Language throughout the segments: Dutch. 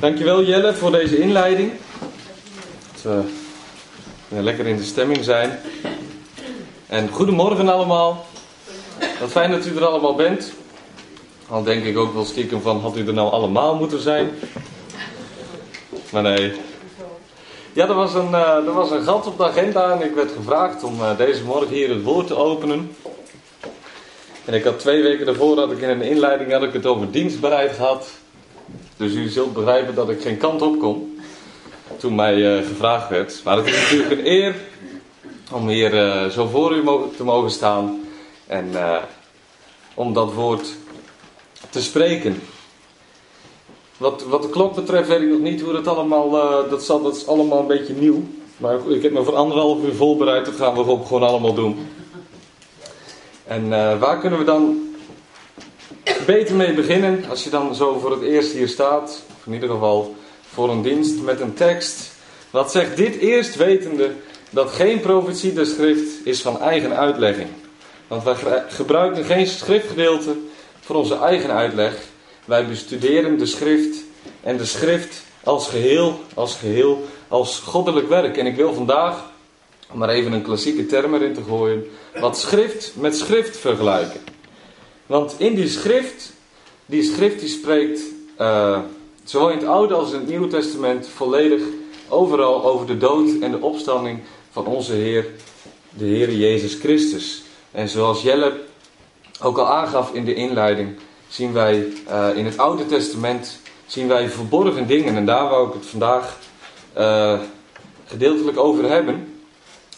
Dankjewel Jelle voor deze inleiding. Dat we lekker in de stemming zijn. En goedemorgen allemaal. Wat fijn dat u er allemaal bent. Al denk ik ook wel stiekem van, had u er nou allemaal moeten zijn? Maar nee. Ja, er was een, uh, er was een gat op de agenda en ik werd gevraagd om uh, deze morgen hier het woord te openen. En ik had twee weken daarvoor, had ik in een inleiding had ik het over dienstbereid gehad. Dus u zult begrijpen dat ik geen kant op kon toen mij uh, gevraagd werd. Maar het is natuurlijk een eer om hier uh, zo voor u te mogen staan en uh, om dat woord te spreken. Wat, wat de klok betreft weet ik nog niet hoe dat allemaal, dat, zal, dat is allemaal een beetje nieuw. Maar ik heb me voor anderhalf uur voorbereid, dat gaan we gewoon allemaal doen. En waar kunnen we dan beter mee beginnen als je dan zo voor het eerst hier staat, of in ieder geval voor een dienst met een tekst. Wat zegt dit eerst wetende dat geen profetie de schrift is van eigen uitlegging. Want wij gebruiken geen schriftgedeelte voor onze eigen uitleg. Wij bestuderen de schrift en de schrift als geheel, als geheel, als goddelijk werk. En ik wil vandaag, om maar even een klassieke term erin te gooien, wat schrift met schrift vergelijken. Want in die schrift, die schrift die spreekt uh, zowel in het Oude als in het Nieuwe Testament volledig overal over de dood en de opstanding van onze Heer, de Heer Jezus Christus. En zoals Jelle ook al aangaf in de inleiding, zien wij uh, in het Oude Testament zien wij verborgen dingen. En daar wou ik het vandaag uh, gedeeltelijk over hebben.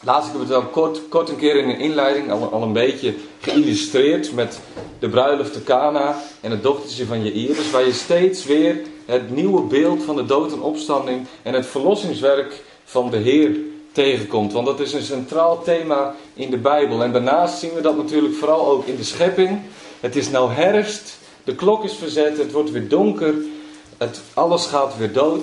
Laatst ik het al kort, kort een keer in een inleiding al, een beetje geïllustreerd met de bruiloft te Cana en het dochtertje van Jairus, waar je steeds weer het nieuwe beeld van de dood en opstanding en het verlossingswerk van de Heer tegenkomt. Want dat is een centraal thema in de Bijbel. En daarnaast zien we dat natuurlijk vooral ook in de schepping. Het is nou herfst, de klok is verzet, het wordt weer donker, het, alles gaat weer dood.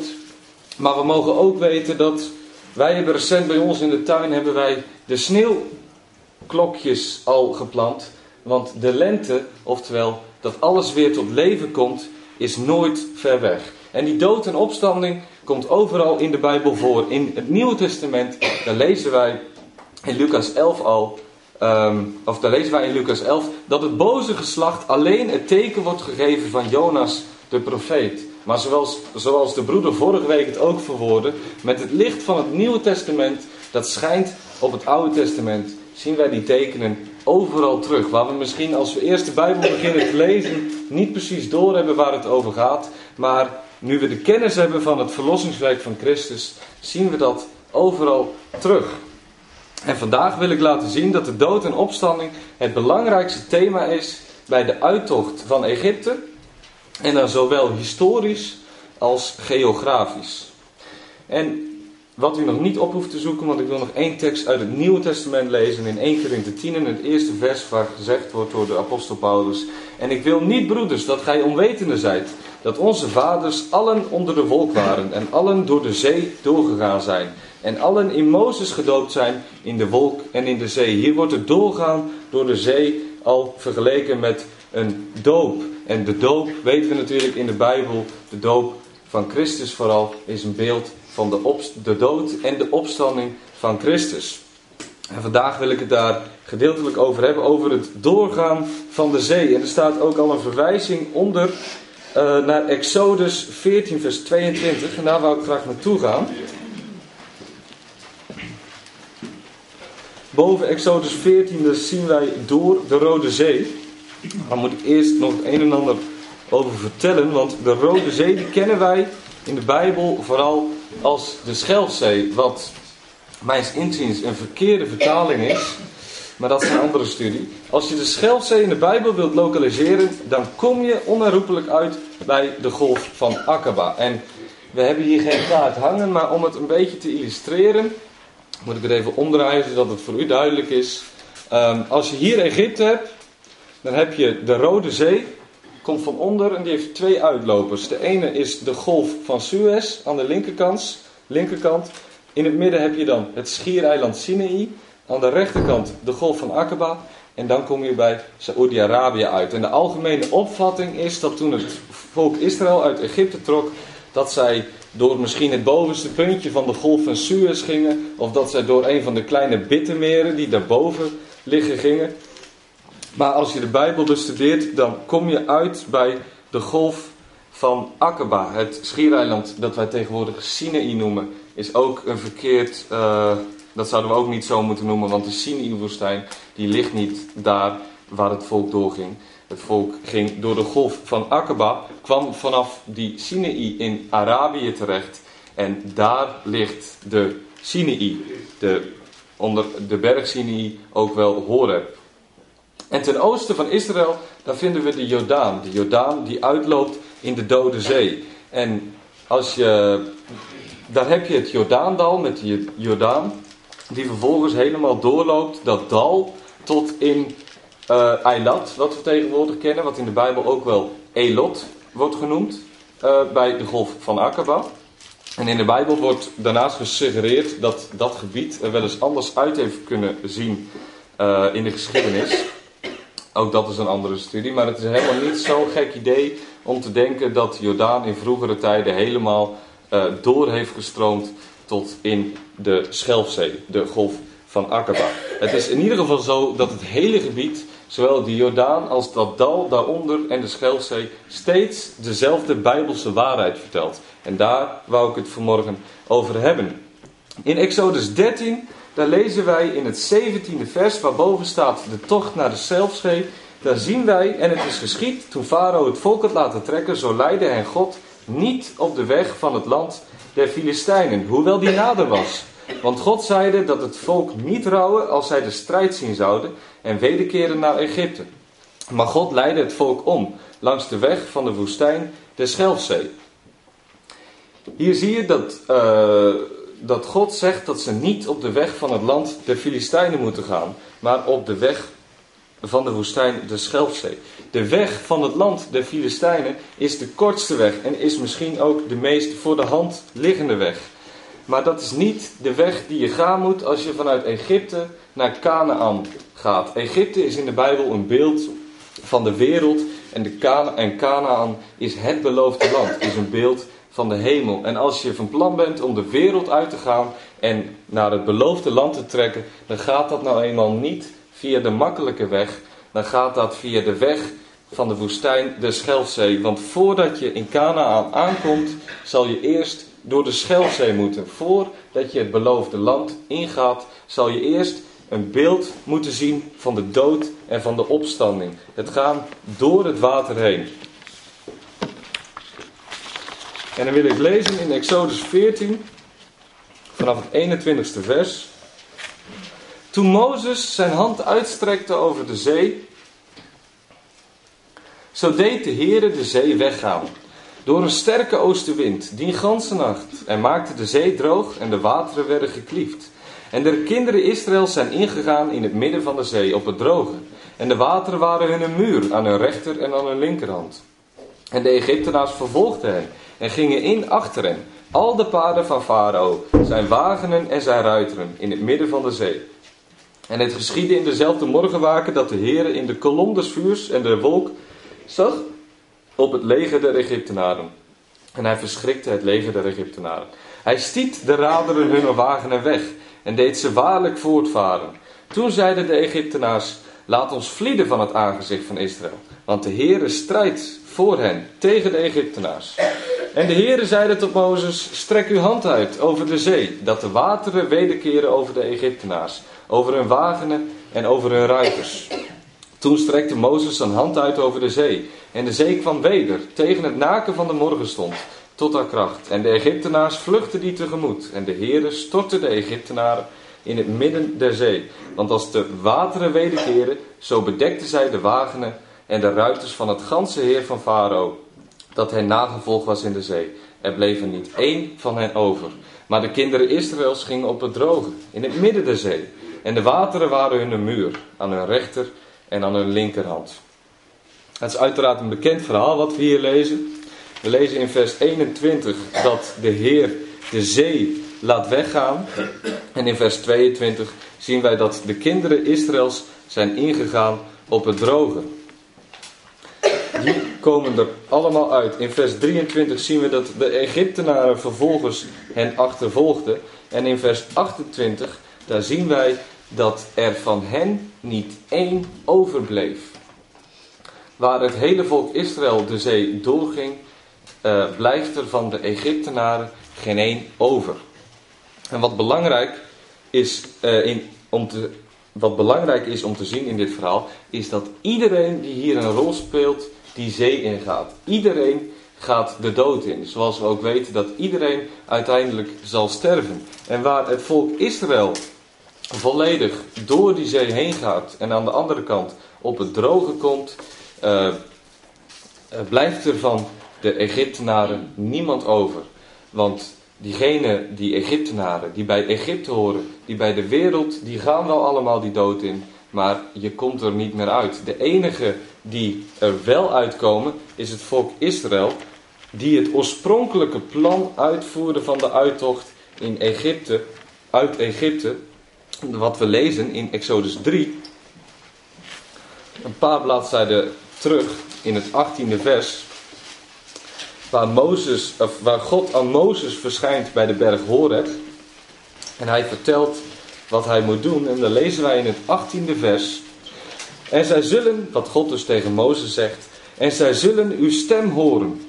Maar we mogen ook weten dat wij hebben recent bij ons in de tuin hebben wij de sneeuwklokjes al geplant. Want de lente, oftewel dat alles weer tot leven komt, is nooit ver weg. En die dood en opstanding komt overal in de Bijbel voor. In het Nieuwe Testament, daar lezen wij in Lucas 11 al, um, of daar lezen wij in Lucas 11, dat het boze geslacht alleen het teken wordt gegeven van Jonas de profeet. Maar zoals, zoals de broeder vorige week het ook verwoordde, met het licht van het Nieuwe Testament, dat schijnt op het Oude Testament, zien wij die tekenen overal terug. Waar we misschien als we eerst de Bijbel beginnen te lezen, niet precies doorhebben waar het over gaat. Maar nu we de kennis hebben van het verlossingswerk van Christus, zien we dat overal terug. En vandaag wil ik laten zien dat de dood en opstanding het belangrijkste thema is bij de uittocht van Egypte en dan zowel historisch als geografisch. En wat u nog niet op hoeft te zoeken, want ik wil nog één tekst uit het Nieuwe Testament lezen in 1 Korinthe 10 in het eerste vers waar gezegd wordt door de apostel Paulus. En ik wil niet, broeders, dat gij onwetende zijt, dat onze vaders allen onder de wolk waren en allen door de zee doorgegaan zijn. En allen in Mozes gedoopt zijn in de wolk en in de zee. Hier wordt het doorgaan door de zee al vergeleken met een doop. En de doop, weten we natuurlijk in de Bijbel, de doop van Christus vooral, is een beeld van de, de dood en de opstanding van Christus. En vandaag wil ik het daar gedeeltelijk over hebben, over het doorgaan van de zee. En er staat ook al een verwijzing onder uh, naar Exodus 14, vers 22. En daar wou ik graag naartoe gaan. Boven Exodus 14 zien wij door de Rode Zee. Daar moet ik eerst nog een en ander over vertellen, want de Rode Zee die kennen wij in de Bijbel vooral als de Schelfzee, wat mijns inziens een verkeerde vertaling is, maar dat is een andere studie. Als je de Schelfzee in de Bijbel wilt lokaliseren, dan kom je onherroepelijk uit bij de golf van Aqaba. En we hebben hier geen kaart hangen, maar om het een beetje te illustreren, moet ik het even omdraaien zodat het voor u duidelijk is. Um, als je hier Egypte hebt, dan heb je de Rode Zee, komt van onder en die heeft twee uitlopers. De ene is de golf van Suez aan de linkerkant. linkerkant. In het midden heb je dan het schiereiland Sinaï. Aan de rechterkant de golf van Aqaba. en dan kom je bij Saoedi-Arabië uit. En de algemene opvatting is dat toen het volk Israël uit Egypte trok, dat zij door misschien het bovenste puntje van de golf van Suez gingen, of dat zij door een van de kleine bittermeren die daarboven liggen gingen. Maar als je de Bijbel bestudeert, dan kom je uit bij de golf van Aqaba. Het schiereiland dat wij tegenwoordig Sinaï noemen, is ook een verkeerd... Uh, dat zouden we ook niet zo moeten noemen, want de Sinaï-woestijn die ligt niet daar waar het volk doorging. Het volk ging door de golf van Aqaba, kwam vanaf die Sinaï in Arabië terecht. En daar ligt de Sinaï, de, onder de berg Sinaï ook wel Horeb. En ten oosten van Israël, daar vinden we de Jordaan. De Jordaan die uitloopt in de Dode Zee. En als je, daar heb je het Jordaandal met de Jordaan, die vervolgens helemaal doorloopt, dat dal, tot in uh, Eilat, wat we tegenwoordig kennen, wat in de Bijbel ook wel Elot wordt genoemd, uh, bij de golf van Aqaba. En in de Bijbel wordt daarnaast gesuggereerd dat dat gebied er wel eens anders uit heeft kunnen zien uh, in de geschiedenis. Ook dat is een andere studie, maar het is helemaal niet zo'n gek idee om te denken dat Jordaan in vroegere tijden helemaal uh, door heeft gestroomd tot in de Schelfzee, de golf van Aqaba. Het is in ieder geval zo dat het hele gebied, zowel de Jordaan als dat dal daaronder en de Schelfzee, steeds dezelfde bijbelse waarheid vertelt. En daar wou ik het vanmorgen over hebben. In Exodus 13 daar lezen wij in het 17e vers, waarboven staat de tocht naar de Zelfschee. Daar zien wij, en het is geschied, toen Farao het volk had laten trekken, zo leidde hen God niet op de weg van het land der Filistijnen, hoewel die nader was. Want God zeide dat het volk niet rouwen als zij de strijd zien zouden en wederkeren naar Egypte. Maar God leidde het volk om, langs de weg van de woestijn der Schelfzee. Hier zie je dat... Uh, dat God zegt dat ze niet op de weg van het land der Filistijnen moeten gaan, maar op de weg van de woestijn de Schelfzee. De weg van het land der Filistijnen is de kortste weg en is misschien ook de meest voor de hand liggende weg. Maar dat is niet de weg die je gaan moet als je vanuit Egypte naar Canaan gaat. Egypte is in de Bijbel een beeld van de wereld en, de en Canaan is het beloofde land, is een beeld van de hemel. En als je van plan bent om de wereld uit te gaan en naar het beloofde land te trekken, dan gaat dat nou eenmaal niet via de makkelijke weg. Dan gaat dat via de weg van de woestijn, de Schelfzee. Want voordat je in Canaan aankomt, zal je eerst door de Schelfzee moeten. Voordat je het beloofde land ingaat, zal je eerst een beeld moeten zien van de dood en van de opstanding. Het gaan door het water heen. En dan wil ik lezen in Exodus 14, vanaf het 21ste vers. Toen Mozes zijn hand uitstrekte over de zee, zo deed de Heere de zee weggaan. Door een sterke oostenwind, die ganse nacht, en maakte de zee droog en de wateren werden gekliefd. En de kinderen Israëls zijn ingegaan in het midden van de zee op het droge. En de wateren waren hun een muur aan hun rechter en aan hun linkerhand. En de Egyptenaars vervolgden hen en gingen in achter hen. Al de paarden van Farao, zijn wagenen en zijn ruiteren, in het midden van de zee. En het geschiedde in dezelfde morgenwaken dat de Heer in de kolom des vuurs en de wolk zag op het leger der Egyptenaren. En hij verschrikte het leger der Egyptenaren. Hij stiet de raderen hunner wagenen weg en deed ze waarlijk voortvaren. Toen zeiden de Egyptenaars, laat ons vlieden van het aangezicht van Israël. Want de Heere strijdt voor hen tegen de Egyptenaars. En de Heere zeide tot Mozes: Strek uw hand uit over de zee, dat de wateren wederkeren over de Egyptenaars, over hun wagenen en over hun ruiters. Toen strekte Mozes zijn hand uit over de zee, en de zee kwam weder tegen het naken van de morgenstond tot haar kracht. En de Egyptenaars vluchtten die tegemoet, en de Heere stortte de Egyptenaren in het midden der zee. Want als de wateren wederkeren, zo bedekten zij de wagenen en de ruiters van het ganse heer van Farao, dat hen nagevolg was in de zee. Er bleef er niet één van hen over. Maar de kinderen Israëls gingen op het droge, in het midden der zee. En de wateren waren hun muur, aan hun rechter en aan hun linkerhand. Het is uiteraard een bekend verhaal wat we hier lezen. We lezen in vers 21 dat de Heer de zee laat weggaan. En in vers 22 zien wij dat de kinderen Israëls zijn ingegaan op het droge. Die komen er allemaal uit. In vers 23 zien we dat de Egyptenaren vervolgens hen achtervolgden. En in vers 28, daar zien wij dat er van hen niet één overbleef. Waar het hele volk Israël de zee doorging, uh, blijft er van de Egyptenaren geen één over. En wat belangrijk is, uh, in, om te, wat belangrijk is om te zien in dit verhaal, is dat iedereen die hier een rol speelt, die zee ingaat. Iedereen gaat de dood in. Zoals we ook weten dat iedereen uiteindelijk zal sterven. En waar het volk Israël volledig door die zee heen gaat en aan de andere kant op het droge komt, uh, blijft er van de Egyptenaren niemand over. Want diegenen, die Egyptenaren, die bij Egypte horen, die bij de wereld, die gaan wel allemaal die dood in. Maar je komt er niet meer uit. De enige die er wel uitkomen, is het volk Israël. Die het oorspronkelijke plan uitvoerde van de uittocht in Egypte, uit Egypte. Wat we lezen in Exodus 3. Een paar bladzijden terug in het 18e vers waar, Mozes, of waar God aan Mozes verschijnt bij de berg Horeb. En hij vertelt wat hij moet doen. En dan lezen wij in het 18e vers. En zij zullen, wat God dus tegen Mozes zegt, en zij zullen uw stem horen.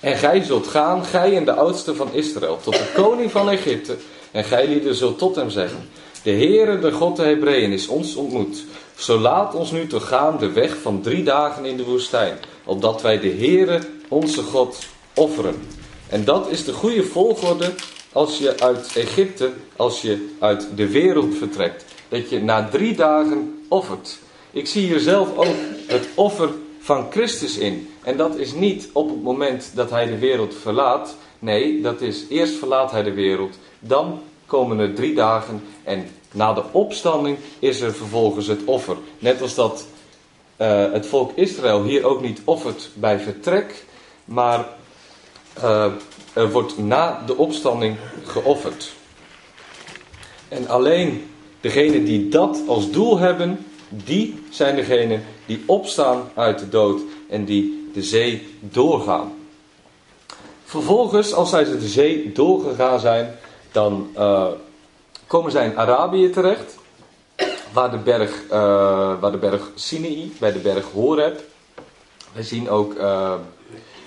En gij zult gaan, gij en de oudste van Israël, tot de koning van Egypte. En gij lieden zult tot hem zeggen, de Heere, de God der Hebreeën, is ons ontmoet. Zo laat ons nu toch gaan de weg van drie dagen in de woestijn, opdat wij de Heere onze God offeren. En dat is de goede volgorde als je uit Egypte, als je uit de wereld vertrekt. Dat je na drie dagen offert. Ik zie hier zelf ook het offer van Christus in. En dat is niet op het moment dat hij de wereld verlaat. Nee, dat is eerst verlaat hij de wereld. Dan komen er drie dagen. En na de opstanding is er vervolgens het offer. Net als dat uh, het volk Israël hier ook niet offert bij vertrek. Maar uh, er wordt na de opstanding geofferd. En alleen degenen die dat als doel hebben, die zijn degenen die opstaan uit de dood en die de zee doorgaan. Vervolgens, als zij de zee doorgegaan zijn, dan uh, komen zij in Arabië terecht, waar de berg, uh, waar de berg Sinai, bij de berg Horeb. We zien ook uh,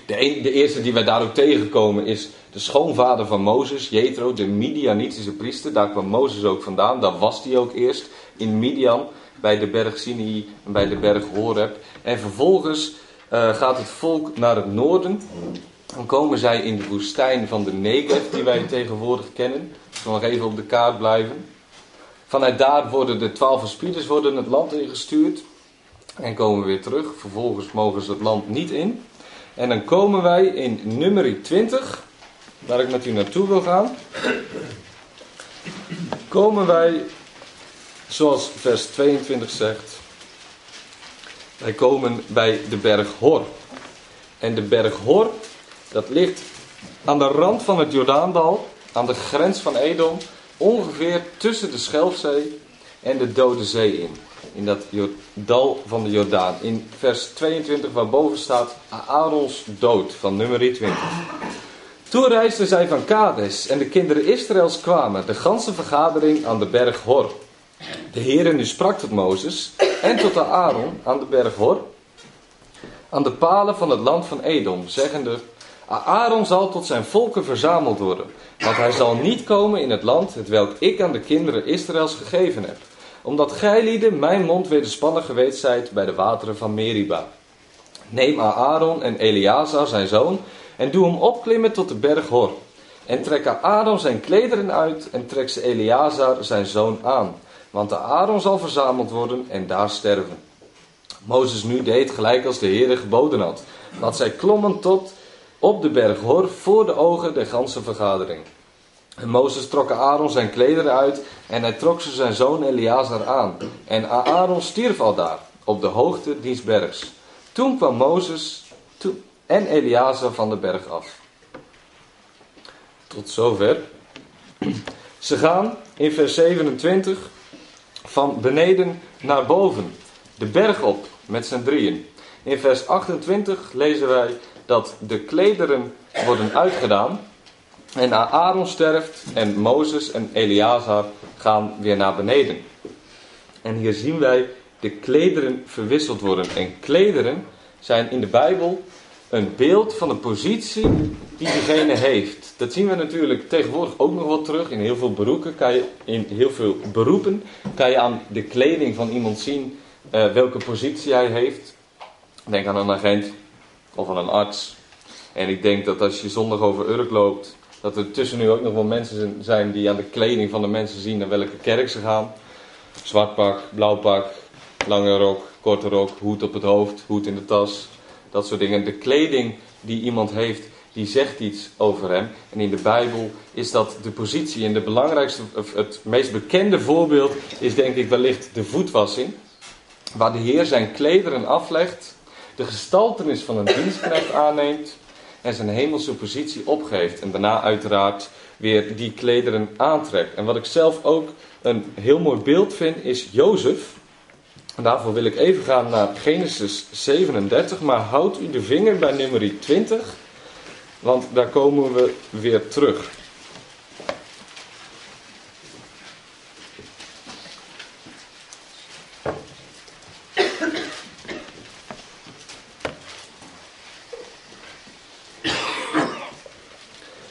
de, de, eerste die wij daar ook tegenkomen is de schoonvader van Mozes, Jethro, de Midianitische priester. Daar kwam Mozes ook vandaan. Daar was hij ook eerst in Midian, bij de berg Sinai en bij de berg Horeb. En vervolgens uh, gaat het volk naar het noorden. Dan komen zij in de woestijn van de Negev, die wij tegenwoordig kennen. Ik zal nog even op de kaart blijven. Vanuit daar worden de twaalf verspieders worden het land ingestuurd. En komen weer terug. Vervolgens mogen ze het land niet in. En dan komen wij in nummer 20, waar ik met u naartoe wil gaan. Komen wij, zoals vers 22 zegt, wij komen bij de berg Hor. En de berg Hor, dat ligt aan de rand van het Jordaandal, aan de grens van Edom, ongeveer tussen de Schelfzee en de Dode Zee in in dat dal van de Jordaan. In vers 22 waarboven staat Aarons dood van nummer 20. Toen reisden zij van Kades en de kinderen Israëls kwamen, de ganse vergadering aan de berg Hor. De Heere nu sprak tot Mozes en tot Aaron aan de berg Hor, aan de palen van het land van Edom, zeggende, Aaron zal tot zijn volken verzameld worden, want hij zal niet komen in het land het welk ik aan de kinderen Israëls gegeven heb omdat gij lieden mijn mond wederspannig geweest zijt bij de wateren van Meriba. Neem Aaron en Eleazar zijn zoon en doe hem opklimmen tot de berg Hor. En trek Aaron zijn klederen uit en trek ze Eleazar zijn zoon aan. Want de Aaron zal verzameld worden en daar sterven. Mozes nu deed gelijk als de Heere geboden had. Dat zij klommen tot op de berg Hor voor de ogen der ganse vergadering. En Mozes trok Aaron zijn klederen uit en hij trok ze zijn zoon Eleazar aan. En Aaron stierf al daar, op de hoogte diens bergs. Toen kwam Mozes en Eleazar van de berg af. Tot zover. Ze gaan in vers 27 van beneden naar boven, de berg op met z'n drieën. In vers 28 lezen wij dat de klederen worden uitgedaan en Aaron sterft en Mozes en Eleazar gaan weer naar beneden. En hier zien wij de klederen verwisseld worden. En klederen zijn in de Bijbel een beeld van de positie die degene heeft. Dat zien we natuurlijk tegenwoordig ook nog wel terug. In heel veel beroepen kan je, in heel veel beroepen kan je aan de kleding van iemand zien uh, welke positie hij heeft. Denk aan een agent of aan een arts. En ik denk dat als je zondag over Urk loopt, dat er tussen nu ook nog wel mensen zijn die aan de kleding van de mensen zien naar welke kerk ze gaan. Zwart pak, blauw pak, lange rok, korte rok, hoed op het hoofd, hoed in de tas. Dat soort dingen. De kleding die iemand heeft, die zegt iets over hem. En in de Bijbel is dat de positie. En de belangrijkste, het meest bekende voorbeeld is denk ik wellicht de voetwassing. Waar de Heer zijn klederen aflegt, de gestaltenis van een dienstknecht aanneemt en zijn hemelse positie opgeeft. En daarna uiteraard weer die klederen aantrekt. En wat ik zelf ook een heel mooi beeld vind, is Jozef. En daarvoor wil ik even gaan naar Genesis 37, maar houd u de vinger bij nummer 20, want daar komen we weer terug.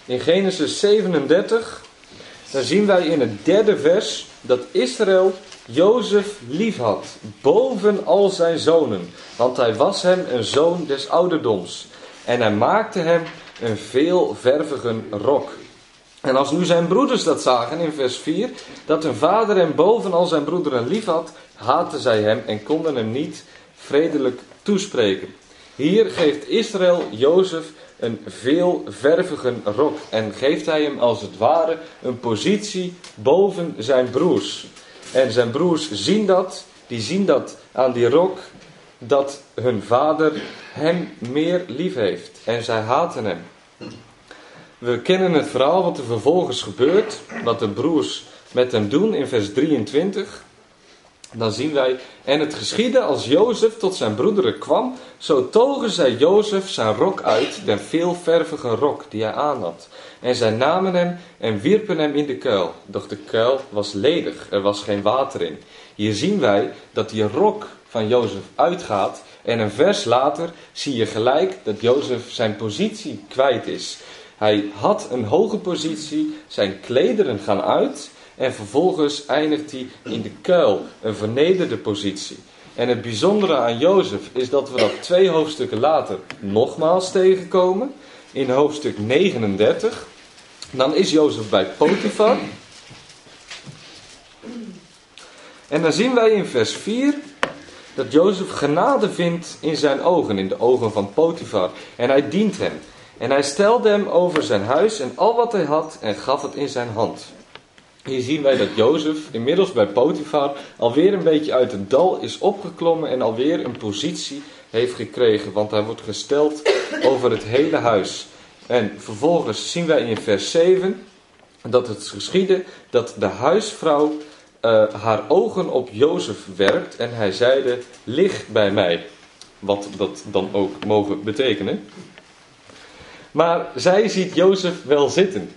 In Genesis 37, daar zien wij in het derde vers dat Israël Jozef liefhad boven al zijn zonen, want hij was hem een zoon des ouderdoms. En hij maakte hem een veelvervige rok. En als nu zijn broeders dat zagen in vers 4, dat hun vader hem boven al zijn broederen liefhad, haatten zij hem en konden hem niet vredelijk toespreken. Hier geeft Israël Jozef een veelvervige rok en geeft hij hem als het ware een positie boven zijn broers. En zijn broers zien dat, die zien dat aan die rok, dat hun vader hem meer lief heeft. En zij haten hem. We kennen het verhaal wat er vervolgens gebeurt, wat de broers met hem doen in vers 23 dan zien wij, en het geschiedde als Jozef tot zijn broederen kwam, zo togen zij Jozef zijn rok uit, den veelvervige rok die hij aanhad. En zij namen hem en wierpen hem in de kuil. Doch de kuil was ledig, er was geen water in. Hier zien wij dat die rok van Jozef uitgaat en een vers later zie je gelijk dat Jozef zijn positie kwijt is. Hij had een hoge positie, zijn klederen gaan uit en vervolgens eindigt hij in de kuil, een vernederde positie. En het bijzondere aan Jozef is dat we dat twee hoofdstukken later nogmaals tegenkomen. In hoofdstuk 39. Dan is Jozef bij Potifar. En dan zien wij in vers 4 dat Jozef genade vindt in zijn ogen, in de ogen van Potifar. En hij dient hem. En hij stelde hem over zijn huis en al wat hij had en gaf het in zijn hand. Hier zien wij dat Jozef inmiddels bij Potifar alweer een beetje uit het dal is opgeklommen en alweer een positie heeft gekregen. Want hij wordt gesteld over het hele huis. En vervolgens zien wij in vers 7 dat het geschiedde dat de huisvrouw uh, haar ogen op Jozef werpt en hij zeide, lig bij mij. Wat dat dan ook mogen betekenen. Maar zij ziet Jozef wel zitten.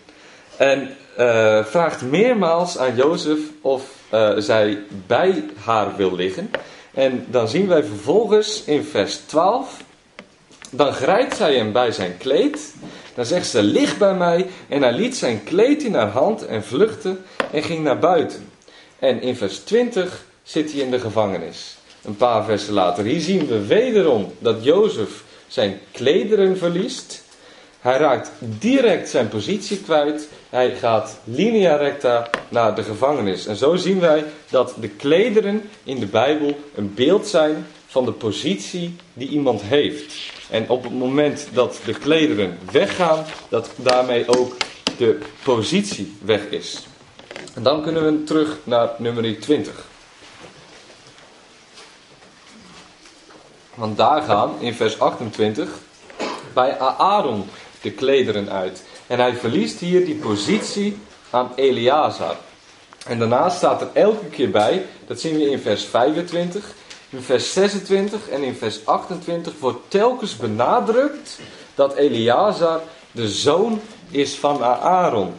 En uh, vraagt meermaals aan Jozef of uh, zij bij haar wil liggen. En dan zien wij vervolgens in vers 12. Dan grijpt zij hem bij zijn kleed. Dan zegt ze: Lig bij mij. En hij liet zijn kleed in haar hand en vluchtte en ging naar buiten. En in vers 20 zit hij in de gevangenis. Een paar versen later. Hier zien we wederom dat Jozef zijn klederen verliest. Hij raakt direct zijn positie kwijt. Hij gaat linea recta naar de gevangenis. En zo zien wij dat de klederen in de Bijbel een beeld zijn van de positie die iemand heeft. En op het moment dat de klederen weggaan, dat daarmee ook de positie weg is. En dan kunnen we terug naar nummer 20. Want daar gaan in vers 28 bij Aaron de klederen uit. En hij verliest hier die positie aan Eleazar. En daarna staat er elke keer bij, dat zien we in vers 25, in vers 26 en in vers 28 wordt telkens benadrukt dat Eleazar de zoon is van Aaron.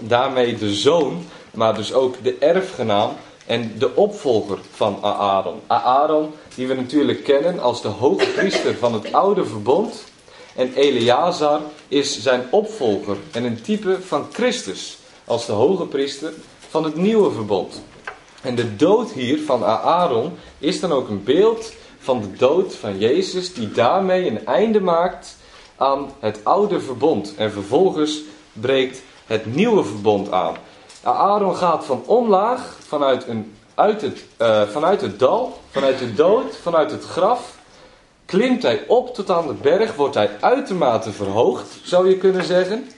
Daarmee de zoon, maar dus ook de erfgenaam en de opvolger van Aaron. Aaron, die we natuurlijk kennen als de hoge priester van het oude verbond. En Eleazar is zijn opvolger en een type van Christus als de hoge priester van het nieuwe verbond. En de dood hier van Aaron is dan ook een beeld van de dood van Jezus, die daarmee een einde maakt aan het oude verbond. En vervolgens breekt het nieuwe verbond aan. Aaron gaat van omlaag, vanuit, een, uit het, uh, vanuit het dal, vanuit de dood, vanuit het graf, klimt hij op tot aan de berg, wordt hij uitermate verhoogd, zou je kunnen zeggen.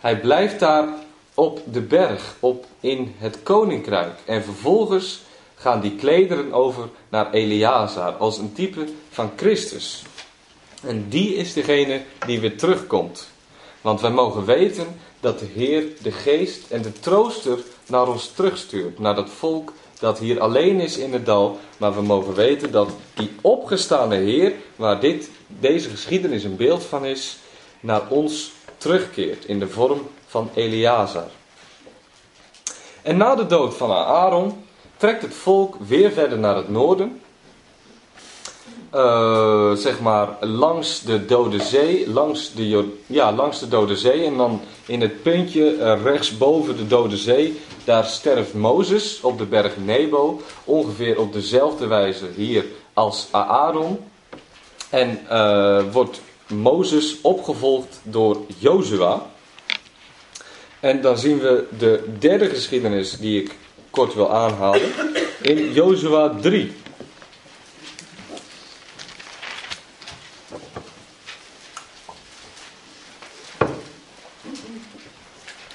Hij blijft daar op de berg, op in het koninkrijk. En vervolgens gaan die klederen over naar Eleazar als een type van Christus. En die is degene die weer terugkomt. Want wij mogen weten dat de Heer de geest en de trooster naar ons terugstuurt. Naar dat volk dat hier alleen is in het dal. Maar we mogen weten dat die opgestane Heer, waar dit, deze geschiedenis een beeld van is, naar ons terugkeert in de vorm van Eleazar. En na de dood van Aaron trekt het volk weer verder naar het noorden. Uh, zeg maar langs de Dode Zee, langs de, ja, langs de Dode Zee. En dan in het puntje uh, rechtsboven de Dode Zee, daar sterft Mozes op de berg Nebo. Ongeveer op dezelfde wijze hier als Aaron. En uh, wordt Mozes opgevolgd door Jozua. En dan zien we de derde geschiedenis die ik kort wil aanhalen. In Jozua 3.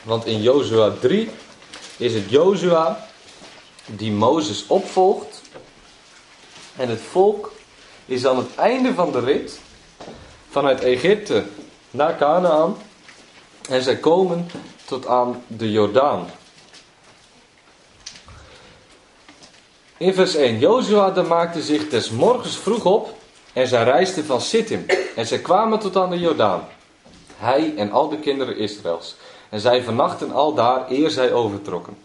Want in Jozua 3 is het Jozua die Mozes opvolgt. En het volk is aan het einde van de rit vanuit Egypte naar Canaan. En zij komen tot aan de Jordaan. In vers 1. Jozua maakte zich des morgens vroeg op en zij reisden van Sittim. En zij kwamen tot aan de Jordaan. Hij en al de kinderen Israëls. En zij vernachten al daar eer zij overtrokken.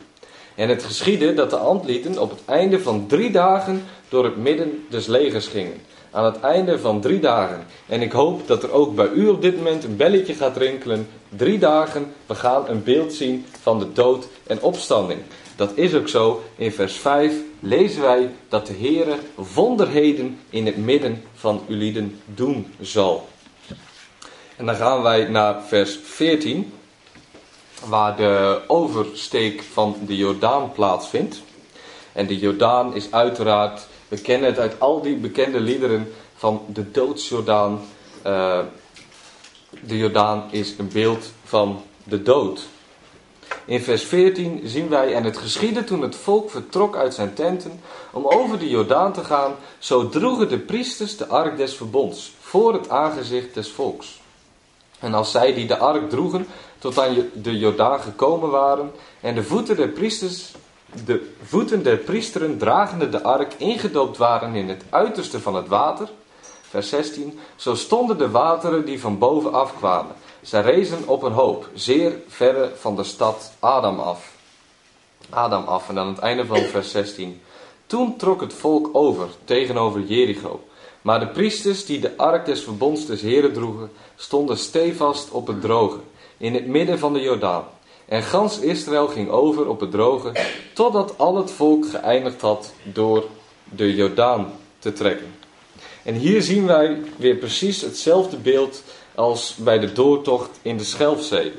En het geschiedde dat de antlieten op het einde van drie dagen door het midden des legers gingen. Aan het einde van drie dagen. En ik hoop dat er ook bij u op dit moment een belletje gaat rinkelen. Drie dagen, we gaan een beeld zien van de dood en opstanding. Dat is ook zo. In vers 5 lezen wij dat de Heere wonderheden in het midden van lieden doen zal. En dan gaan wij naar vers 14 waar de oversteek van de Jordaan plaatsvindt. En de Jordaan is uiteraard, we kennen het uit al die bekende liederen van de doodsjordaan. Uh, de Jordaan is een beeld van de dood. In vers 14 zien wij, en het geschiedde toen het volk vertrok uit zijn tenten om over de Jordaan te gaan, zo droegen de priesters de ark des verbonds voor het aangezicht des volks. En als zij die de ark droegen tot aan de Jordaan gekomen waren en de voeten der priesters, de voeten der priesteren dragende de ark ingedoopt waren in het uiterste van het water, vers 16, zo stonden de wateren die van boven af kwamen. Zij rezen op een hoop, zeer verre van de stad Adam af. Adam af en aan het einde van vers 16. Toen trok het volk over tegenover Jericho. Maar de priesters die de ark des verbonds des Heren droegen, stonden stevast op het droge, in het midden van de Jordaan. En gans Israël ging over op het droge, totdat al het volk geëindigd had door de Jordaan te trekken. En hier zien wij weer precies hetzelfde beeld als bij de doortocht in de Schelfzee.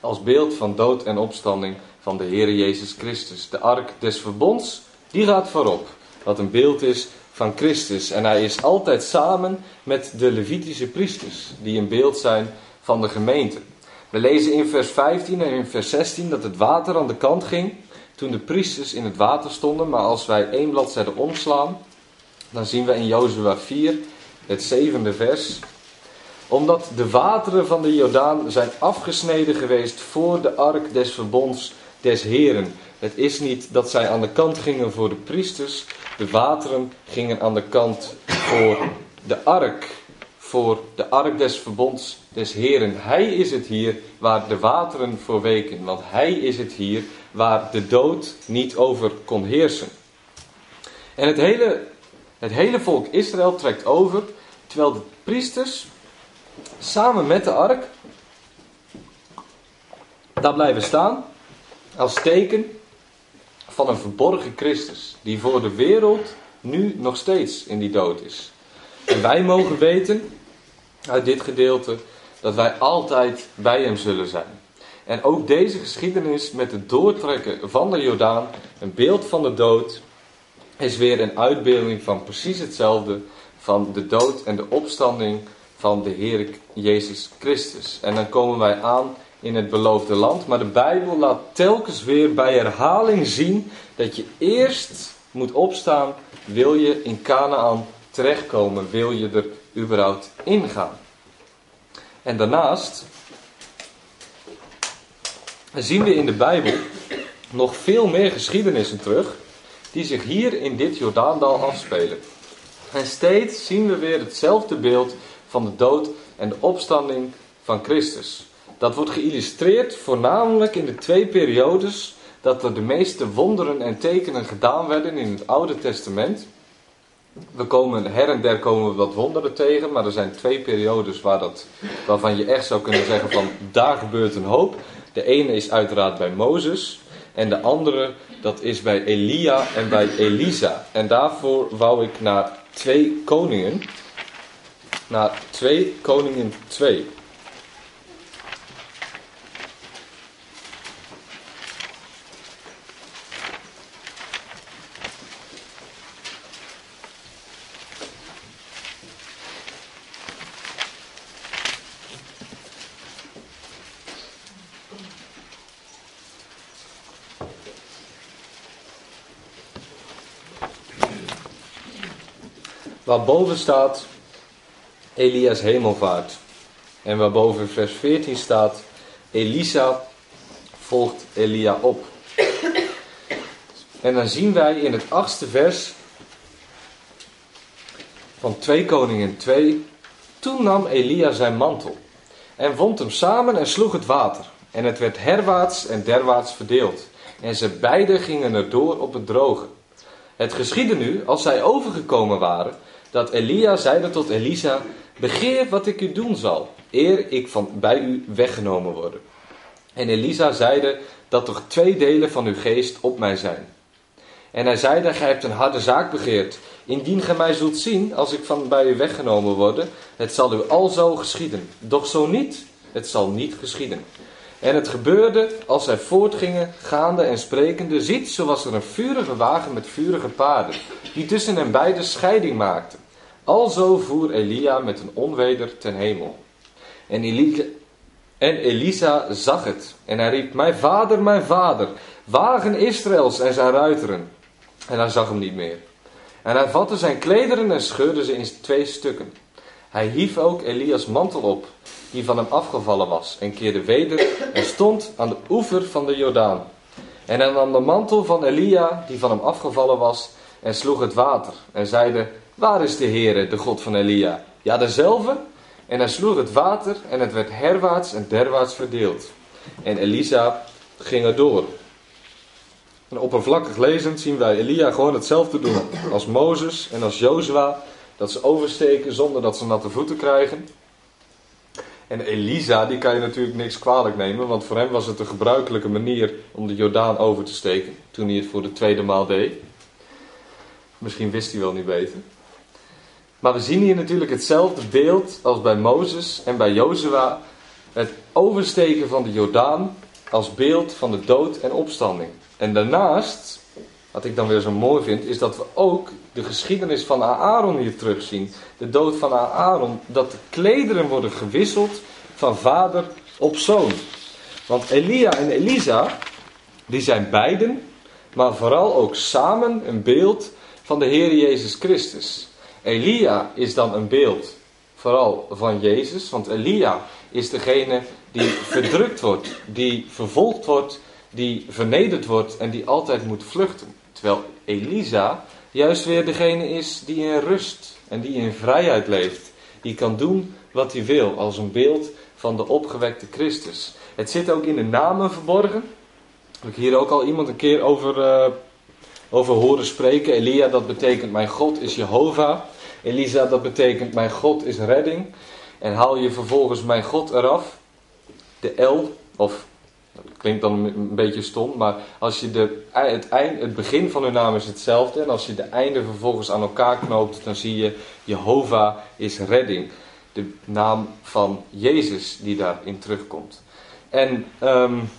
Als beeld van dood en opstanding van de Heer Jezus Christus. De ark des verbonds, die gaat voorop. Wat een beeld is van Christus. En hij is altijd samen met de Levitische priesters, die een beeld zijn van de gemeente. We lezen in vers 15 en in vers 16 dat het water aan de kant ging toen de priesters in het water stonden. Maar als wij één bladzijde omslaan, dan zien we in Jozua 4, het zevende vers. Omdat de wateren van de Jordaan zijn afgesneden geweest voor de ark des verbonds des Heren. Het is niet dat zij aan de kant gingen voor de priesters. De wateren gingen aan de kant voor de ark. Voor de ark des verbonds des Heren. Hij is het hier waar de wateren voor weken. Want hij is het hier waar de dood niet over kon heersen. En het hele, het hele volk Israël trekt over. Terwijl de priesters samen met de ark daar blijven staan. Als teken van een verborgen Christus, die voor de wereld nu nog steeds in die dood is. En wij mogen weten uit dit gedeelte dat wij altijd bij hem zullen zijn. En ook deze geschiedenis met het doortrekken van de Jordaan, een beeld van de dood, is weer een uitbeelding van precies hetzelfde, van de dood en de opstanding van de Heer Jezus Christus. En dan komen wij aan in het beloofde land. Maar de Bijbel laat telkens weer bij herhaling zien dat je eerst moet opstaan, wil je in Canaan terechtkomen, wil je er überhaupt ingaan. En daarnaast zien we in de Bijbel nog veel meer geschiedenissen terug die zich hier in dit Jordaandal afspelen. En steeds zien we weer hetzelfde beeld van de dood en de opstanding van Christus. Dat wordt geïllustreerd voornamelijk in de twee periodes dat er de meeste wonderen en tekenen gedaan werden in het Oude Testament. We komen, her en der komen we wat wonderen tegen, maar er zijn twee periodes waar dat, waarvan je echt zou kunnen zeggen van daar gebeurt een hoop. De ene is uiteraard bij Mozes en de andere dat is bij Elia en bij Elisa. En daarvoor wou ik naar twee koningen, naar twee koningen 2. Waarboven staat Elia's hemelvaart. En waarboven vers 14 staat Elisa volgt Elia op. En dan zien wij in het achtste vers van 2 Koningen 2. Toen nam Elia zijn mantel en wond hem samen en sloeg het water. En het werd herwaarts en derwaarts verdeeld. En ze beiden gingen erdoor op het droge. Het geschiedde nu, als zij overgekomen waren, dat Elia zeide tot Elisa: Begeer wat ik u doen zal, eer ik van bij u weggenomen word. En Elisa zeide: Dat toch twee delen van uw geest op mij zijn. En hij zeide: Gij hebt een harde zaak begeerd. Indien gij mij zult zien, als ik van bij u weggenomen word, het zal u alzo geschieden. Doch zo niet, het zal niet geschieden. En het gebeurde, als zij voortgingen, gaande en sprekende, ziet, zo was er een vurige wagen met vurige paarden, die tussen hen beiden scheiding maakte. Alzo voer Elia met een onweder ten hemel. En en Elisa zag het, en hij riep, mijn vader, mijn vader, wagen Israëls en zijn ruiteren. En hij zag hem niet meer. En hij vatte zijn klederen en scheurde ze in twee stukken. Hij hief ook Elias mantel op, die van hem afgevallen was, en keerde weder en stond aan de oever van de Jordaan. En hij nam de mantel van Elia, die van hem afgevallen was, en sloeg het water, en zeide, waar is de Heere, de God van Elia? Ja, dezelfde. En hij sloeg het water, en het werd herwaarts en derwaarts verdeeld. En Elisa ging er door. En oppervlakkig lezend zien wij Elia gewoon hetzelfde doen als Mozes en als Jozua. Dat ze oversteken zonder dat ze natte voeten krijgen. En Elisa, die kan je natuurlijk niks kwalijk nemen, want voor hem was het de gebruikelijke manier om de Jordaan over te steken. Toen hij het voor de tweede maal deed. Misschien wist hij wel niet beter. Maar we zien hier natuurlijk hetzelfde beeld als bij Mozes en bij Jozua. Het oversteken van de Jordaan als beeld van de dood en opstanding. En daarnaast, wat ik dan weer zo mooi vind, is dat we ook de geschiedenis van Aaron hier terugzien. De dood van Aaron, dat de klederen worden gewisseld van vader op zoon. Want Elia en Elisa, die zijn beiden, maar vooral ook samen een beeld van de Heer Jezus Christus. Elia is dan een beeld vooral van Jezus, want Elia is degene die verdrukt wordt, die vervolgd wordt die vernederd wordt en die altijd moet vluchten. Terwijl Elisa juist weer degene is die in rust en die in vrijheid leeft. Die kan doen wat hij wil, als een beeld van de opgewekte Christus. Het zit ook in de namen verborgen. Heb ik hier ook al iemand een keer over, uh, over horen spreken. Elia, dat betekent mijn God is Jehovah. Elisa, dat betekent mijn God is redding. En haal je vervolgens mijn God eraf. De L, of klinkt dan een beetje stom, maar als je de, het, eind, het begin van hun naam is hetzelfde. En als je de einde vervolgens aan elkaar knoopt, dan zie je Jehovah is redding. De naam van Jezus die daarin terugkomt. En um,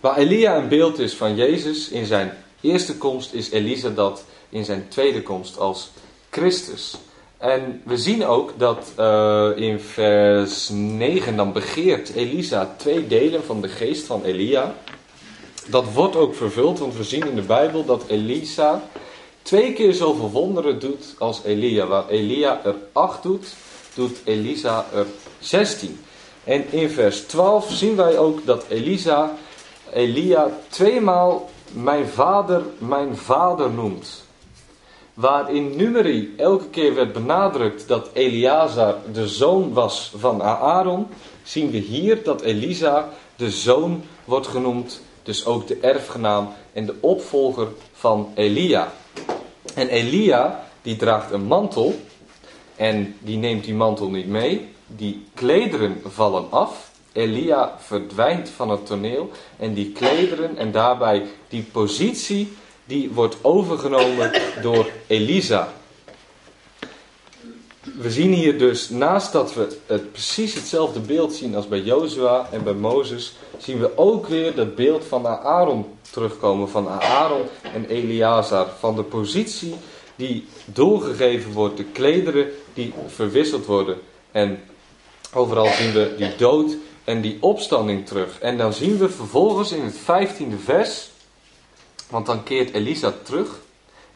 waar Elia een beeld is van Jezus in zijn eerste komst, is Elisa dat in zijn tweede komst als Christus. En we zien ook dat uh, in vers 9 dan begeert Elisa twee delen van de geest van Elia. Dat wordt ook vervuld, want we zien in de Bijbel dat Elisa twee keer zoveel wonderen doet als Elia. Waar Elia er acht doet, doet Elisa er zestien. En in vers 12 zien wij ook dat Elisa, Elia tweemaal mijn vader, mijn vader noemt. Waar in Numeri elke keer werd benadrukt dat Eleazar de zoon was van Aaron, zien we hier dat Elisa de zoon wordt genoemd, dus ook de erfgenaam en de opvolger van Elia. En Elia, die draagt een mantel en die neemt die mantel niet mee. Die klederen vallen af. Elia verdwijnt van het toneel en die klederen en daarbij die positie die wordt overgenomen door Elisa. We zien hier dus, naast dat we het precies hetzelfde beeld zien als bij Jozua en bij Mozes, zien we ook weer dat beeld van Aaron terugkomen. Van Aaron en Eleazar. Van de positie die doorgegeven wordt, de klederen die verwisseld worden. En overal zien we die dood en die opstanding terug. En dan zien we vervolgens in het vijftiende vers want dan keert Elisa terug.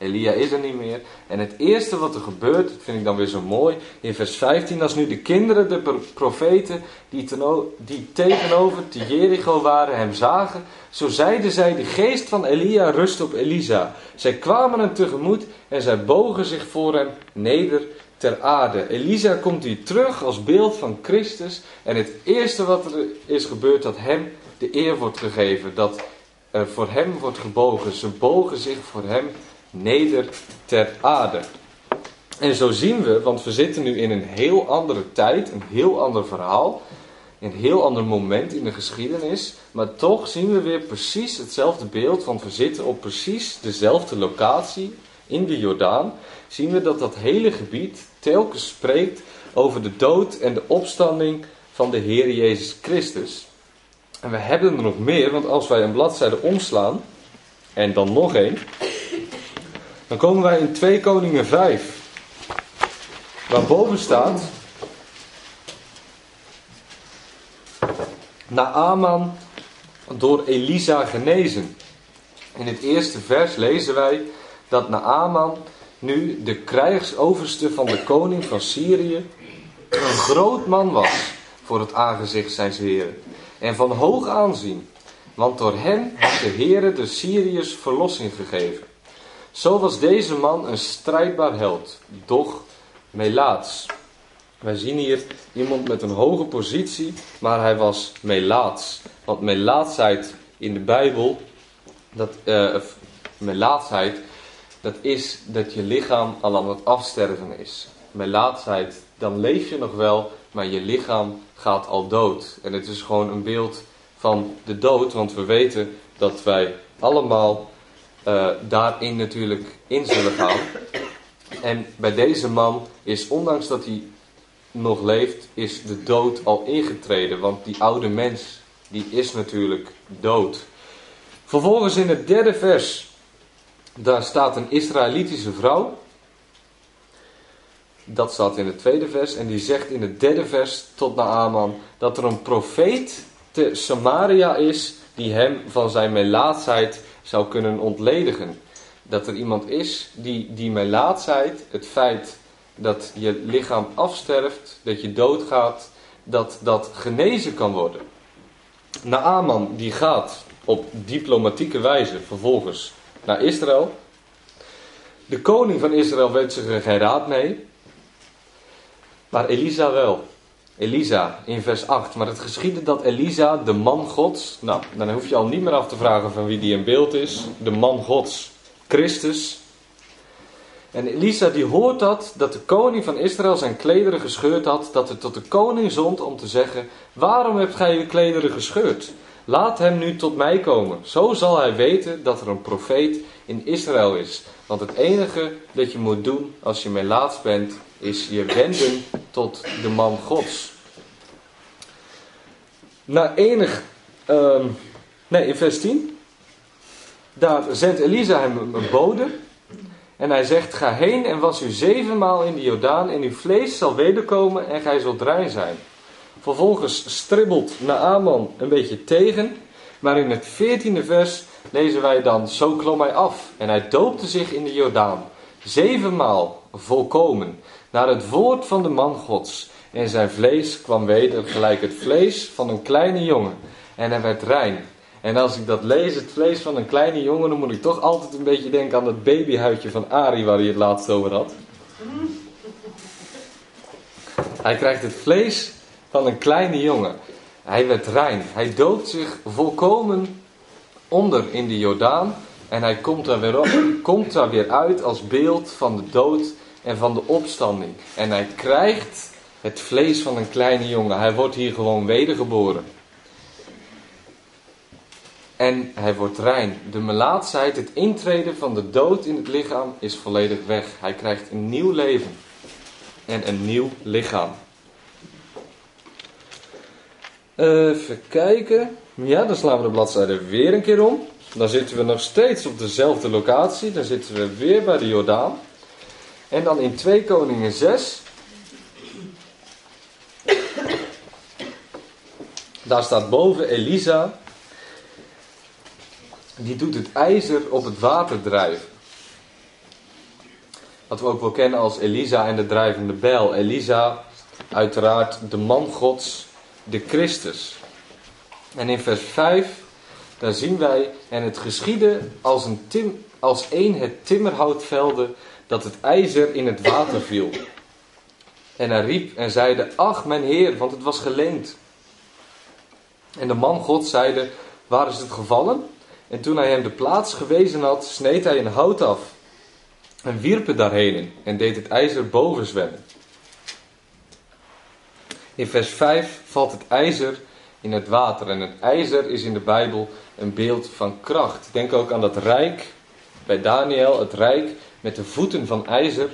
Elia is er niet meer. En het eerste wat er gebeurt, dat vind ik dan weer zo mooi, in vers 15, als nu de kinderen, de profeten, die, die tegenover te Jericho waren, hem zagen, zo zeiden zij, de geest van Elia rust op Elisa. Zij kwamen hem tegemoet en zij bogen zich voor hem neder ter aarde. Elisa komt hier terug als beeld van Christus. En het eerste wat er is gebeurd, dat hem de eer wordt gegeven. Dat er voor hem wordt gebogen. Ze bogen zich voor hem neder ter aarde. En zo zien we, want we zitten nu in een heel andere tijd, een heel ander verhaal, een heel ander moment in de geschiedenis, maar toch zien we weer precies hetzelfde beeld, want we zitten op precies dezelfde locatie in de Jordaan. Zien we dat dat hele gebied telkens spreekt over de dood en de opstanding van de Heer Jezus Christus. En we hebben er nog meer, want als wij een bladzijde omslaan, en dan nog één, dan komen wij in 2 Koningen 5. Waar boven staat, Naaman door Elisa genezen. In het eerste vers lezen wij dat Naaman nu de krijgsoverste van de koning van Syrië een groot man was voor het aangezicht zijn heren en van hoog aanzien, want door hem heeft de Heere de Syriërs verlossing gegeven. Zo was deze man een strijdbaar held, doch melaats. Wij zien hier iemand met een hoge positie, maar hij was melaats. Want melaatsheid in de Bijbel, dat, uh, melaatsheid, dat is dat je lichaam al aan het afsterven is. Melaatsheid, dan leef je nog wel, maar je lichaam gaat al dood. En het is gewoon een beeld van de dood, want we weten dat wij allemaal uh, daarin natuurlijk in zullen gaan. En bij deze man is, ondanks dat hij nog leeft, is de dood al ingetreden. Want die oude mens, die is natuurlijk dood. Vervolgens in het derde vers, daar staat een Israëlitische vrouw. Dat staat in het tweede vers. En die zegt in het derde vers tot Naaman dat er een profeet te Samaria is die hem van zijn melaatsheid zou kunnen ontledigen. Dat er iemand is die die melaatsheid, het feit dat je lichaam afsterft, dat je doodgaat, dat dat genezen kan worden. Naaman die gaat op diplomatieke wijze vervolgens naar Israël. De koning van Israël weet zich er geen raad mee. Maar Elisa wel. Elisa in vers 8. Maar het geschiedde dat Elisa, de man Gods. Nou, dan hoef je al niet meer af te vragen van wie die in beeld is. De man Gods, Christus. En Elisa die hoort dat, dat de koning van Israël zijn klederen gescheurd had. Dat het tot de koning zond om te zeggen: Waarom hebt gij uw klederen gescheurd? Laat hem nu tot mij komen. Zo zal hij weten dat er een profeet in Israël is. Want het enige dat je moet doen als je melaats bent, is je wenden tot de man Gods. Na enig, ehm, nee, in vers 10, daar zendt Elisa hem een bode. En hij zegt: Ga heen en was u zevenmaal in de Jordaan, en uw vlees zal wederkomen en gij zult rein zijn. Vervolgens stribbelt Naaman een beetje tegen. Maar in het veertiende vers lezen wij dan: Zo klom hij af en hij doopte zich in de Jordaan. Zevenmaal volkomen naar het woord van de man Gods. En zijn vlees kwam weder gelijk het vlees van een kleine jongen. En hij werd rein. En als ik dat lees, het vlees van een kleine jongen, dan moet ik toch altijd een beetje denken aan dat babyhuidje van Ari waar hij het laatst over had. Hij krijgt het vlees van een kleine jongen. Hij werd rein. Hij doopt zich volkomen onder in de Jordaan. En hij komt daar, weer op, komt daar weer uit als beeld van de dood en van de opstanding. En hij krijgt het vlees van een kleine jongen. Hij wordt hier gewoon wedergeboren. En hij wordt rein. De melaatsheid, het intreden van de dood in het lichaam is volledig weg. Hij krijgt een nieuw leven en een nieuw lichaam. Even kijken. Ja, dan slaan we de bladzijde weer een keer om. Dan zitten we nog steeds op dezelfde locatie. Dan zitten we weer bij de Jordaan. En dan in 2 Koningen 6. Daar staat boven Elisa. Die doet het ijzer op het water drijven. Wat we ook wel kennen als Elisa en de drijvende bijl. Elisa, uiteraard de man gods de Christus. En in vers 5, daar zien wij, en het geschiedde als een, als een het timmerhout velde, dat het ijzer in het water viel. En hij riep en zeide, ach mijn heer, want het was geleend. En de man God zeide, waar is het gevallen? En toen hij hem de plaats gewezen had, sneed hij een hout af en wierp het daarheen en deed het ijzer boven zwemmen. In vers 5 valt het ijzer in het water. En het ijzer is in de Bijbel een beeld van kracht. Denk ook aan dat rijk bij Daniel, het rijk met de voeten van ijzer.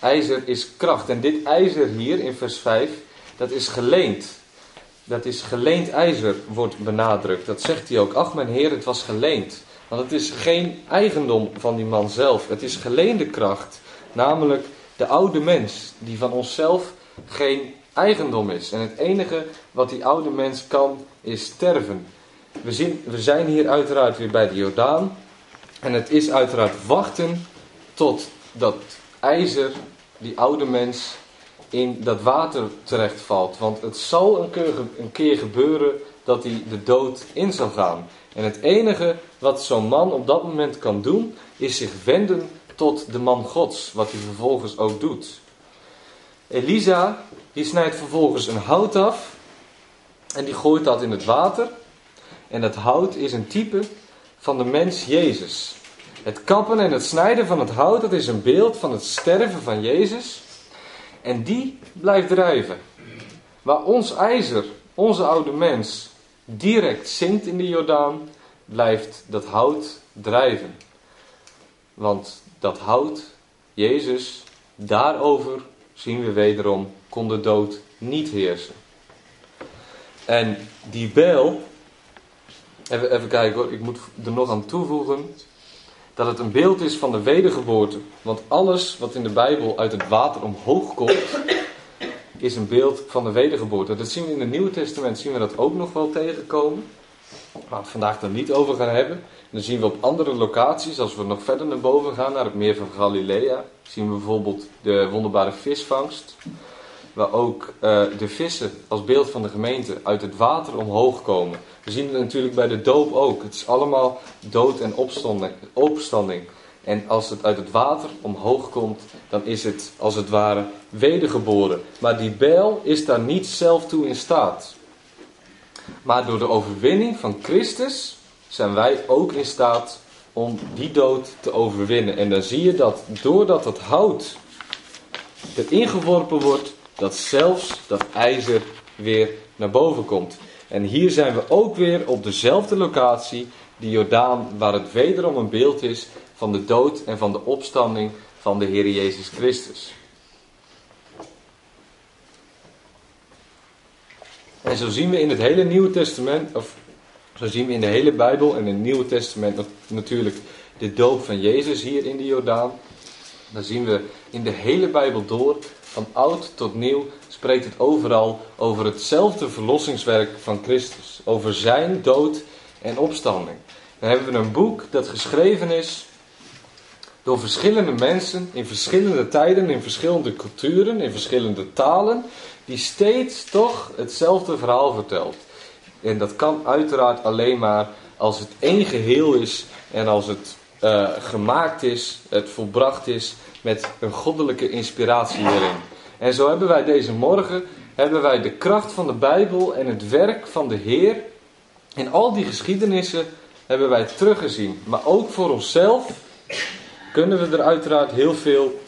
IJzer is kracht. En dit ijzer hier in vers 5, dat is geleend. Dat is geleend ijzer, wordt benadrukt. Dat zegt hij ook. Ach, mijn heer, het was geleend. Want het is geen eigendom van die man zelf. Het is geleende kracht. Namelijk de oude mens, die van onszelf geen eigendom is. En het enige wat die oude mens kan, is sterven. We, zien, we zijn hier uiteraard weer bij de Jordaan. En het is uiteraard wachten tot dat ijzer, die oude mens, in dat water terecht valt. Want het zal een keer, een keer gebeuren dat hij de dood in zal gaan. En het enige wat zo'n man op dat moment kan doen, is zich wenden tot de man Gods. Wat hij vervolgens ook doet. Elisa, die snijdt vervolgens een hout af en die gooit dat in het water. En dat hout is een type van de mens Jezus. Het kappen en het snijden van het hout, dat is een beeld van het sterven van Jezus. En die blijft drijven. Waar ons ijzer, onze oude mens, direct zinkt in de Jordaan, blijft dat hout drijven. Want dat hout, Jezus, daarover zien we wederom, kon de dood niet heersen. En die bijl, even, even kijken hoor, ik moet er nog aan toevoegen, dat het een beeld is van de wedergeboorte. Want alles wat in de Bijbel uit het water omhoog komt, is een beeld van de wedergeboorte. Dat zien we in het Nieuwe Testament, zien we dat ook nog wel tegenkomen. Waar we vandaag er niet over gaan hebben. dan zien we op andere locaties, als we nog verder naar boven gaan, naar het meer van Galilea, zien we bijvoorbeeld de wonderbare visvangst. Waar ook eh, de vissen als beeld van de gemeente uit het water omhoog komen. We zien het natuurlijk bij de doop ook. Het is allemaal dood en opstanding. opstanding. En als het uit het water omhoog komt, dan is het als het ware wedergeboren. Maar die bijl is daar niet zelf toe in staat. Maar door de overwinning van Christus zijn wij ook in staat om die dood te overwinnen. En dan zie je dat doordat het hout erin geworpen wordt, dat zelfs dat ijzer weer naar boven komt. En hier zijn we ook weer op dezelfde locatie, die Jordaan, waar het wederom een beeld is van de dood en van de opstanding van de Heer Jezus Christus. En zo zien we in het hele Nieuwe Testament, of zo zien we in de hele Bijbel en in het Nieuwe Testament natuurlijk de doop van Jezus hier in de Jordaan. Dan zien we in de hele Bijbel door, van oud tot nieuw, spreekt het overal over hetzelfde verlossingswerk van Christus. Over zijn dood en opstanding. Dan hebben we een boek dat geschreven is door verschillende mensen in verschillende tijden, in verschillende culturen, in verschillende talen, die steeds toch hetzelfde verhaal vertelt. En dat kan uiteraard alleen maar als het één geheel is en als het uh, gemaakt is, het volbracht is met een goddelijke inspiratie hierin. En zo hebben wij deze morgen hebben wij de kracht van de Bijbel en het werk van de Heer in al die geschiedenissen hebben wij teruggezien. Maar ook voor onszelf kunnen we er uiteraard heel veel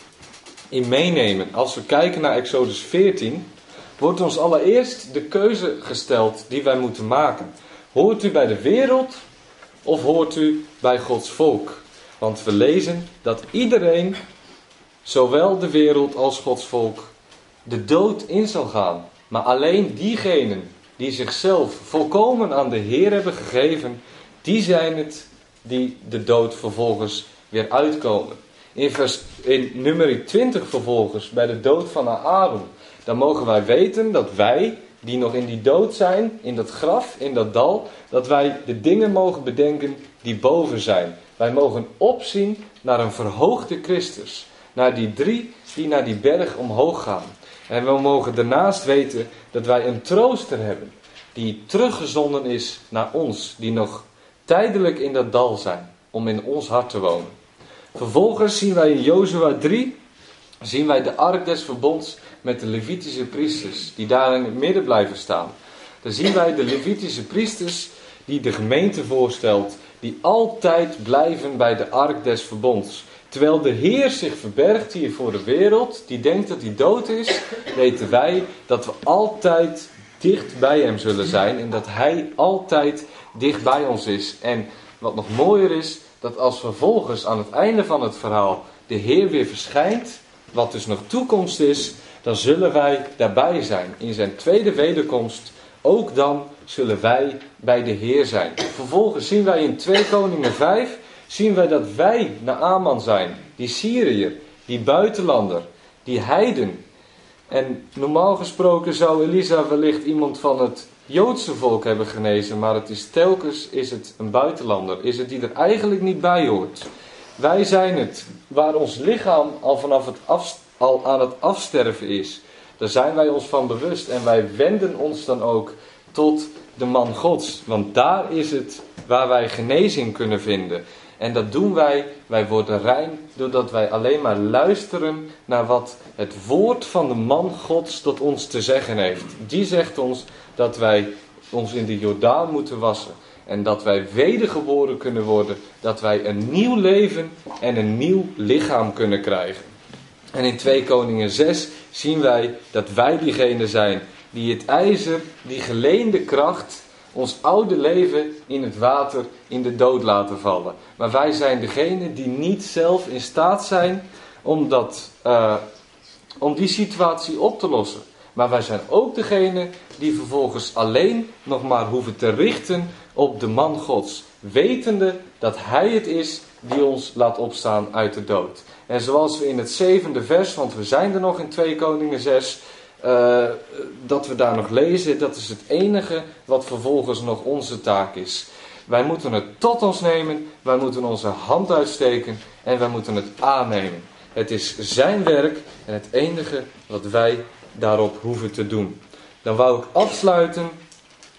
in meenemen. Als we kijken naar Exodus 14, wordt ons allereerst de keuze gesteld die wij moeten maken. Hoort u bij de wereld of hoort u bij Gods volk? Want we lezen dat iedereen, zowel de wereld als Gods volk, de dood in zal gaan. Maar alleen diegenen die zichzelf volkomen aan de Heer hebben gegeven, die zijn het die de dood vervolgens weer uitkomen. In, vers, in nummer 20 vervolgens, bij de dood van Aaron, dan mogen wij weten dat wij, die nog in die dood zijn, in dat graf, in dat dal, dat wij de dingen mogen bedenken die boven zijn. Wij mogen opzien naar een verhoogde Christus, naar die drie die naar die berg omhoog gaan. En we mogen daarnaast weten dat wij een trooster hebben, die teruggezonden is naar ons, die nog tijdelijk in dat dal zijn, om in ons hart te wonen. Vervolgens zien wij in Jozua 3, zien wij de ark des verbonds met de Levitische priesters, die daar in het midden blijven staan. Dan zien wij de Levitische priesters die de gemeente voorstelt, die altijd blijven bij de ark des verbonds. Terwijl de Heer zich verbergt hier voor de wereld, die denkt dat hij dood is, weten wij dat we altijd dicht bij hem zullen zijn en dat hij altijd dicht bij ons is. En wat nog mooier is, dat als vervolgens aan het einde van het verhaal de Heer weer verschijnt, wat dus nog toekomst is, dan zullen wij daarbij zijn. In zijn tweede wederkomst, ook dan zullen wij bij de Heer zijn. Vervolgens zien wij in 2 Koningen 5, zien wij dat wij Naaman zijn, die Syriër, die buitenlander, die heiden. En normaal gesproken zou Elisa wellicht iemand van het Joodse volk hebben genezen, maar het is telkens is het een buitenlander, is het die er eigenlijk niet bij hoort. Wij zijn het, waar ons lichaam al vanaf het af, al aan het afsterven is. Daar zijn wij ons van bewust en wij wenden ons dan ook tot de man Gods. Want daar is het waar wij genezing kunnen vinden. En dat doen wij, wij worden rein, doordat wij alleen maar luisteren naar wat het woord van de man Gods tot ons te zeggen heeft. Die zegt ons dat wij ons in de Jordaan moeten wassen. En dat wij wedergeboren kunnen worden. Dat wij een nieuw leven en een nieuw lichaam kunnen krijgen. En in 2 Koningen 6 zien wij dat wij diegene zijn die het ijzer, die geleende kracht, ons oude leven in het water, in de dood laten vallen. Maar wij zijn degene die niet zelf in staat zijn om, dat, uh, om die situatie op te lossen. Maar wij zijn ook degene die vervolgens alleen nog maar hoeven te richten op de man Gods. Wetende dat Hij het is die ons laat opstaan uit de dood. En zoals we in het zevende vers, want we zijn er nog in 2 Koningen 6, eh, dat we daar nog lezen, dat is het enige wat vervolgens nog onze taak is. Wij moeten het tot ons nemen, wij moeten onze hand uitsteken en wij moeten het aannemen. Het is zijn werk en het enige wat wij daarop hoeven te doen. Dan wou ik afsluiten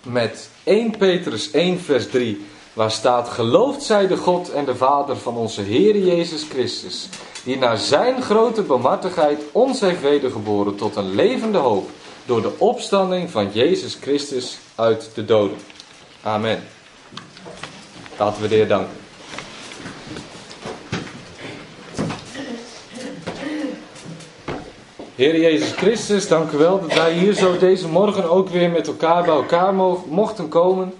met 1 Petrus 1 vers 3, waar staat: Geloofd zij de God en de Vader van onze Heer Jezus Christus, die naar zijn grote barmhartigheid ons heeft wedergeboren tot een levende hoop door de opstanding van Jezus Christus uit de doden. Amen. Laten we de Heer danken. Heer Jezus Christus, dank u wel dat wij hier zo deze morgen ook weer met elkaar bij elkaar mochten komen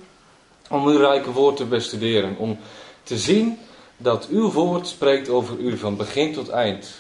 om uw rijke woord te bestuderen. Om te zien dat uw woord spreekt over u van begin tot eind.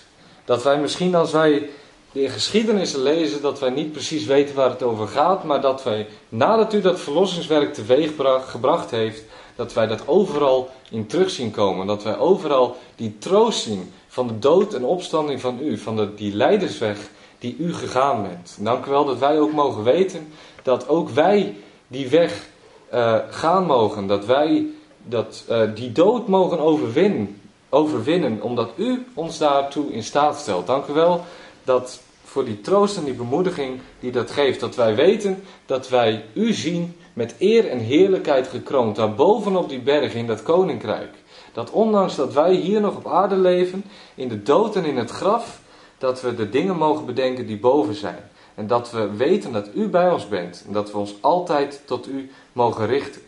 Dat wij misschien als wij de geschiedenissen lezen, dat wij niet precies weten waar het over gaat, maar dat wij nadat u dat verlossingswerk teweeg gebracht heeft, dat wij dat overal in terug zien komen. Dat wij overal die troost zien van de dood en opstanding van u, van de, die leidersweg die u gegaan bent. Dank u wel dat wij ook mogen weten dat ook wij die weg uh, gaan mogen. Dat wij dat, uh, die dood mogen overwinnen, overwinnen, omdat u ons daartoe in staat stelt. Dank u wel dat voor die troost en die bemoediging die dat geeft. Dat wij weten dat wij u zien met eer en heerlijkheid gekroond. Daar bovenop die berg in dat koninkrijk. Dat ondanks dat wij hier nog op aarde leven, in de dood en in het graf, dat we de dingen mogen bedenken die boven zijn. En dat we weten dat u bij ons bent. En dat we ons altijd tot u mogen richten.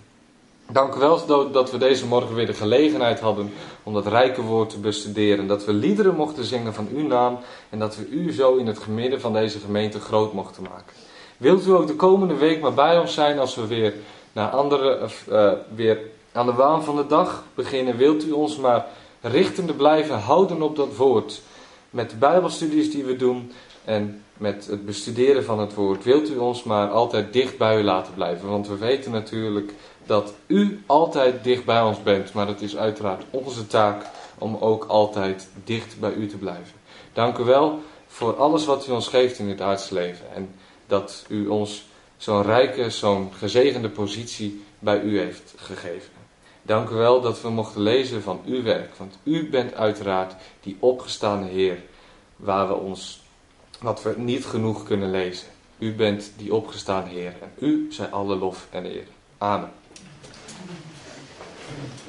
Dank u wel dat we deze morgen weer de gelegenheid hadden om dat rijke woord te bestuderen. Dat we liederen mochten zingen van uw naam en dat we u zo in het midden van deze gemeente groot mochten maken. Wilt u ook de komende week maar bij ons zijn als we weer, naar andere, uh, weer aan de waan van de dag beginnen? Wilt u ons maar richtende blijven houden op dat woord? Met de Bijbelstudies die we doen en met het bestuderen van het woord. Wilt u ons maar altijd dicht bij u laten blijven? Want we weten natuurlijk dat u altijd dicht bij ons bent. Maar het is uiteraard onze taak om ook altijd dicht bij u te blijven. Dank u wel voor alles wat u ons geeft in dit aardse leven. En dat u ons zo'n rijke, zo'n gezegende positie bij u heeft gegeven. Dank u wel dat we mochten lezen van uw werk. Want u bent uiteraard die opgestaande Heer. Waar we ons, wat we niet genoeg kunnen lezen. U bent die opgestaan Heer. En u zij alle lof en eer. Amen. Thank you.